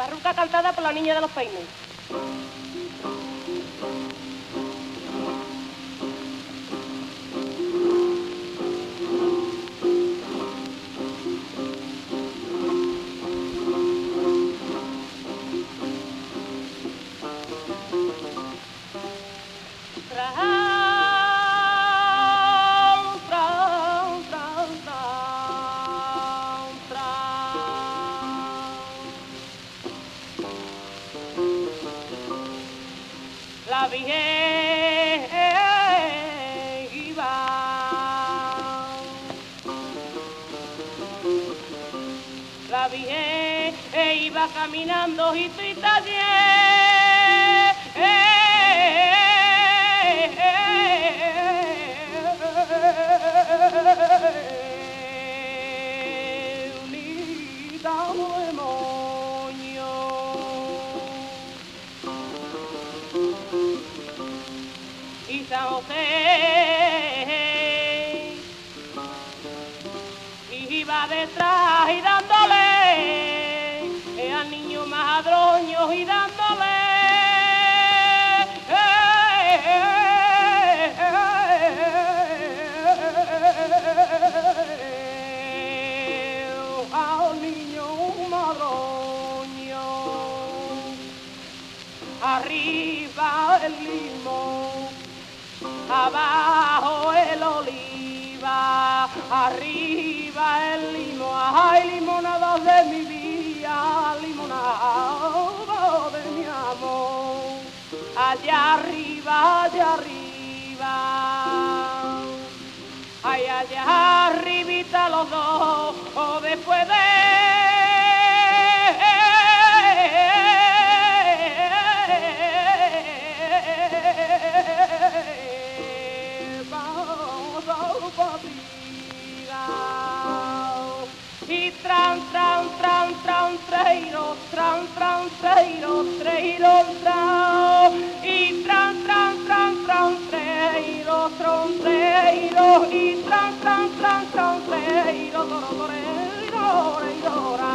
Barruca cantada por la niña de los peines. La Virgen iba. La Virgen iba caminando y Unida iba detrás y dándole eh, al niño madroño y dándole al niño madroño. Arriba el limón, abajo el oliva, arriba el limón, ay limonada de mi vida, limonada de mi amor, allá arriba, allá arriba, ay allá arribita los dos, tran, tran, tran, tran, treiro, tran, tran, treiro, treiro, tran, y tran, tran, tran, tran, treiro, tron, treiro, y tran, tran, tran, tran, treiro, toro, toro, toro,